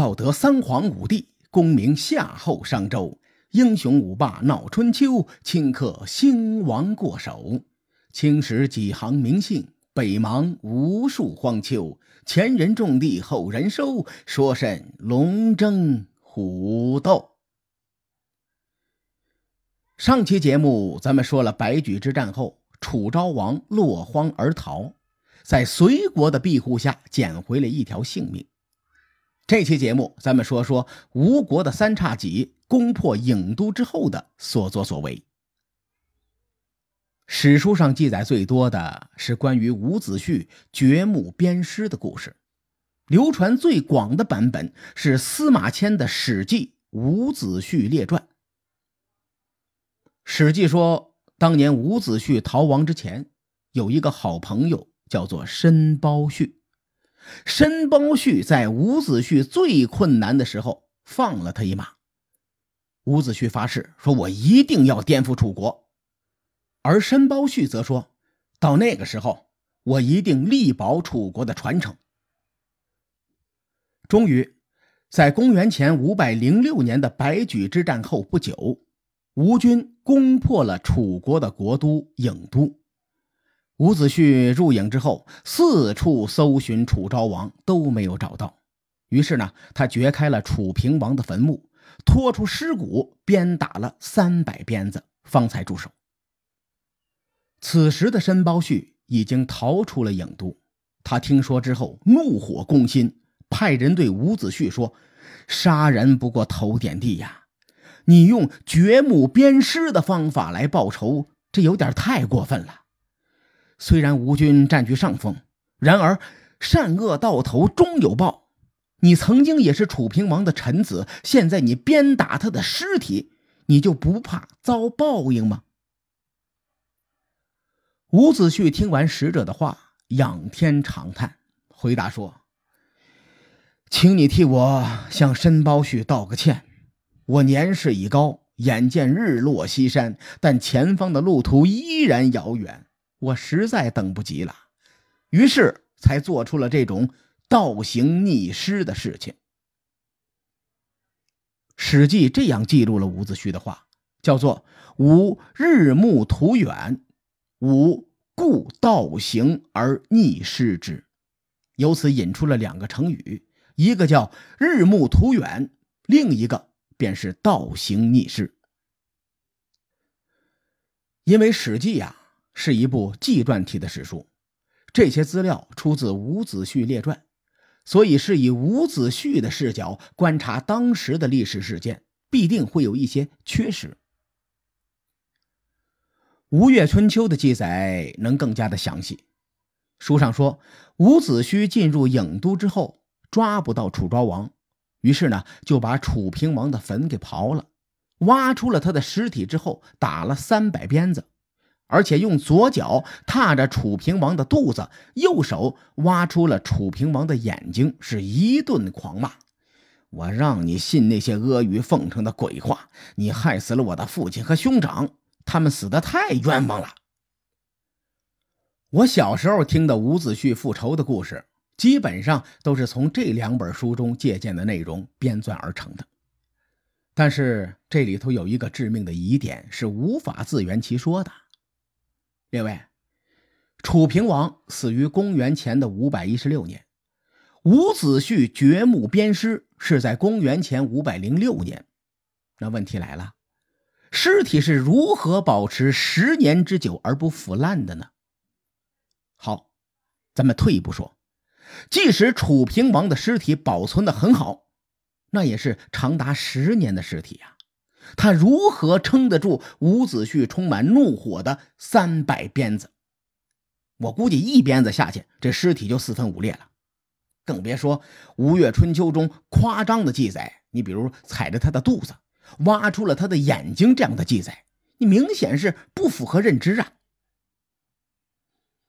道德三皇五帝，功名夏后商周，英雄五霸闹春秋，顷刻兴亡过手。青史几行名姓，北邙无数荒丘。前人种地，后人收，说甚龙争虎斗？上期节目咱们说了，白举之战后，楚昭王落荒而逃，在隋国的庇护下捡回了一条性命。这期节目咱们说说吴国的三叉戟攻破郢都之后的所作所为。史书上记载最多的是关于伍子胥掘墓鞭尸的故事，流传最广的版本是司马迁的《史记·伍子胥列传》。《史记》说，当年伍子胥逃亡之前，有一个好朋友叫做申包胥。申包胥在伍子胥最困难的时候放了他一马。伍子胥发誓说：“我一定要颠覆楚国。”而申包胥则说：“到那个时候，我一定力保楚国的传承。”终于，在公元前五百零六年的白举之战后不久，吴军攻破了楚国的国都郢都。伍子胥入郢之后，四处搜寻楚昭王都没有找到，于是呢，他掘开了楚平王的坟墓，拖出尸骨，鞭打了三百鞭子，方才住手。此时的申包胥已经逃出了郢都，他听说之后怒火攻心，派人对伍子胥说：“杀人不过头点地呀，你用掘墓鞭尸的方法来报仇，这有点太过分了。虽然吴军占据上风，然而善恶到头终有报。你曾经也是楚平王的臣子，现在你鞭打他的尸体，你就不怕遭报应吗？”伍子胥听完使者的话，仰天长叹，回答说：“请你替我向申包胥道个歉。我年事已高，眼见日落西山，但前方的路途依然遥远，我实在等不及了，于是才做出了这种倒行逆施的事情。”《史记》这样记录了伍子胥的话，叫做“吾日暮途远。”吾故道行而逆施之，由此引出了两个成语，一个叫日暮途远，另一个便是倒行逆施。因为《史记》呀是一部纪传体的史书，这些资料出自伍子胥列传，所以是以伍子胥的视角观察当时的历史事件，必定会有一些缺失。《吴越春秋》的记载能更加的详细。书上说，伍子胥进入郢都之后，抓不到楚昭王，于是呢，就把楚平王的坟给刨了，挖出了他的尸体之后，打了三百鞭子，而且用左脚踏着楚平王的肚子，右手挖出了楚平王的眼睛，是一顿狂骂：“我让你信那些阿谀奉承的鬼话，你害死了我的父亲和兄长。”他们死的太冤枉了。我小时候听的伍子胥复仇的故事，基本上都是从这两本书中借鉴的内容编撰而成的。但是这里头有一个致命的疑点，是无法自圆其说的。列位，楚平王死于公元前的五百一十六年，伍子胥掘墓鞭尸是在公元前五百零六年。那问题来了。尸体是如何保持十年之久而不腐烂的呢？好，咱们退一步说，即使楚平王的尸体保存的很好，那也是长达十年的尸体呀，他如何撑得住伍子胥充满怒火的三百鞭子？我估计一鞭子下去，这尸体就四分五裂了。更别说《吴越春秋》中夸张的记载，你比如踩着他的肚子。挖出了他的眼睛，这样的记载，你明显是不符合认知啊。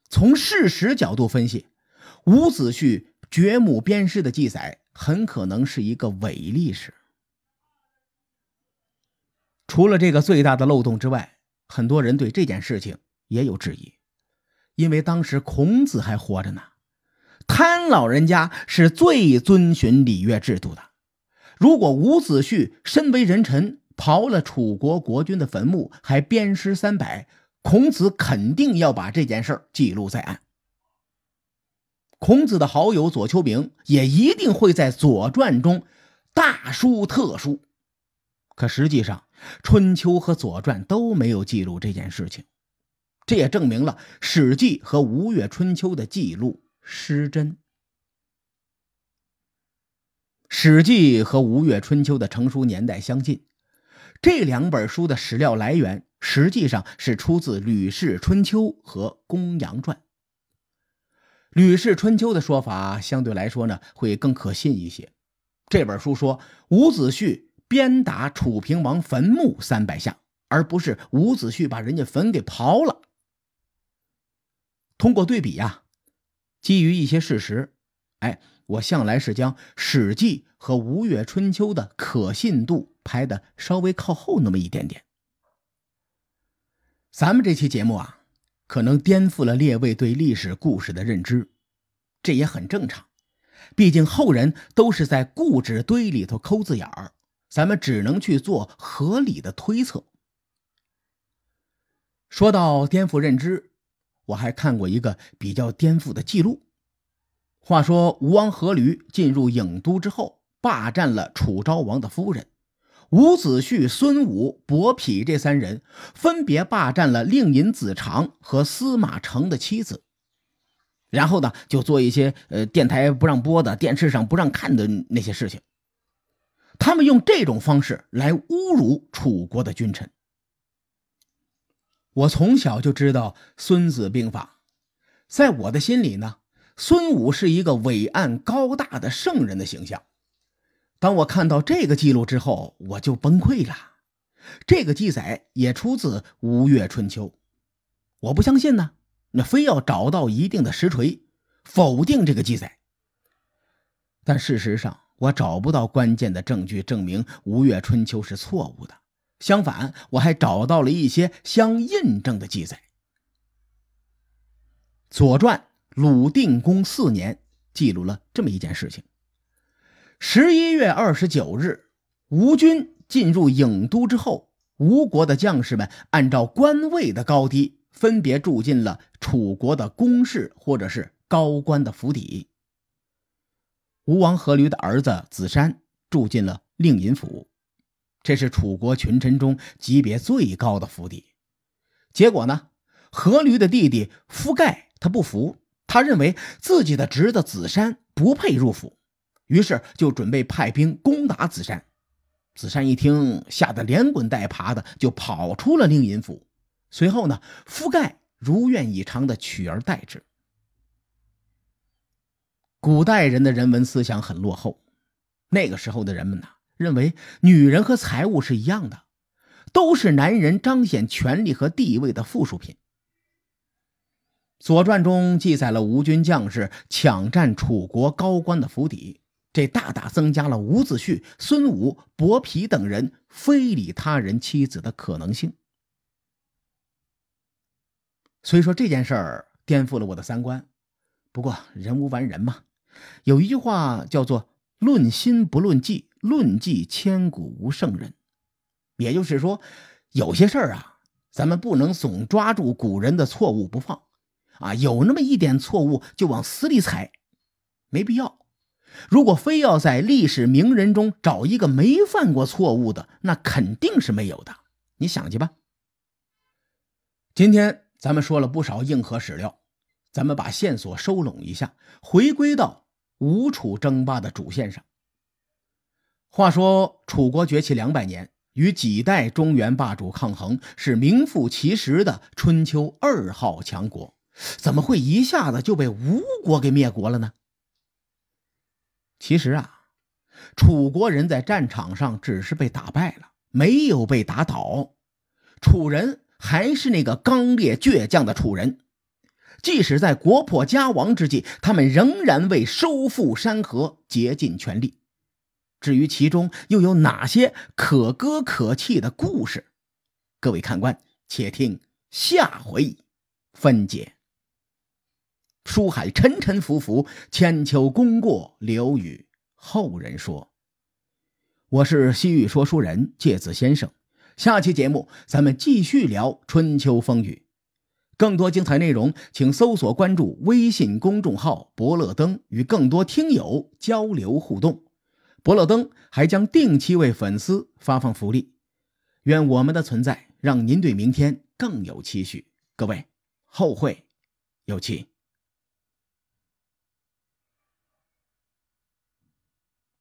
从事实角度分析，伍子胥掘墓鞭尸的记载很可能是一个伪历史。除了这个最大的漏洞之外，很多人对这件事情也有质疑，因为当时孔子还活着呢，贪老人家是最遵循礼乐制度的，如果伍子胥身为人臣，刨了楚国国君的坟墓，还鞭尸三百，孔子肯定要把这件事记录在案。孔子的好友左丘明也一定会在《左传》中大书特书。可实际上，《春秋》和《左传》都没有记录这件事情，这也证明了《史记》和《吴越春秋》的记录失真。《史记》和《吴越春秋》的成书年代相近，这两本书的史料来源实际上是出自《吕氏春秋》和《公羊传》。《吕氏春秋》的说法相对来说呢，会更可信一些。这本书说伍子胥。鞭打楚平王坟墓三百下，而不是伍子胥把人家坟给刨了。通过对比呀，基于一些事实，哎，我向来是将《史记》和《吴越春秋》的可信度排的稍微靠后那么一点点。咱们这期节目啊，可能颠覆了列位对历史故事的认知，这也很正常，毕竟后人都是在故纸堆里头抠字眼儿。咱们只能去做合理的推测。说到颠覆认知，我还看过一个比较颠覆的记录。话说吴王阖闾进入郢都之后，霸占了楚昭王的夫人伍子胥、孙武、伯嚭这三人，分别霸占了令尹子长和司马承的妻子。然后呢，就做一些呃电台不让播的、电视上不让看的那些事情。他们用这种方式来侮辱楚国的君臣。我从小就知道《孙子兵法》，在我的心里呢，孙武是一个伟岸高大的圣人的形象。当我看到这个记录之后，我就崩溃了。这个记载也出自《吴越春秋》，我不相信呢，那非要找到一定的实锤否定这个记载。但事实上，我找不到关键的证据证明《吴越春秋》是错误的，相反，我还找到了一些相印证的记载。《左传》鲁定公四年记录了这么一件事情：十一月二十九日，吴军进入郢都之后，吴国的将士们按照官位的高低，分别住进了楚国的宫室或者是高官的府邸。吴王阖闾的儿子子山住进了令尹府，这是楚国群臣中级别最高的府邸。结果呢，阖闾的弟弟夫盖他不服，他认为自己的侄子子山不配入府，于是就准备派兵攻打子山。子山一听，吓得连滚带爬的就跑出了令尹府。随后呢，夫盖如愿以偿的取而代之。古代人的人文思想很落后，那个时候的人们呢，认为女人和财物是一样的，都是男人彰显权力和地位的附属品。《左传》中记载了吴军将士抢占楚国高官的府邸，这大大增加了伍子胥、孙武、伯嚭等人非礼他人妻子的可能性。虽说这件事儿颠覆了我的三观，不过人无完人嘛。有一句话叫做“论心不论迹，论迹千古无圣人”，也就是说，有些事儿啊，咱们不能总抓住古人的错误不放，啊，有那么一点错误就往死里踩，没必要。如果非要在历史名人中找一个没犯过错误的，那肯定是没有的。你想去吧。今天咱们说了不少硬核史料。咱们把线索收拢一下，回归到吴楚争霸的主线上。话说，楚国崛起两百年，与几代中原霸主抗衡，是名副其实的春秋二号强国。怎么会一下子就被吴国给灭国了呢？其实啊，楚国人在战场上只是被打败了，没有被打倒。楚人还是那个刚烈倔强的楚人。即使在国破家亡之际，他们仍然为收复山河竭尽全力。至于其中又有哪些可歌可泣的故事，各位看官且听下回分解。书海沉沉浮浮，千秋功过留与后人说。我是西域说书人介子先生。下期节目咱们继续聊春秋风雨。更多精彩内容，请搜索关注微信公众号“伯乐灯”，与更多听友交流互动。伯乐灯还将定期为粉丝发放福利。愿我们的存在让您对明天更有期许。各位，后会有期。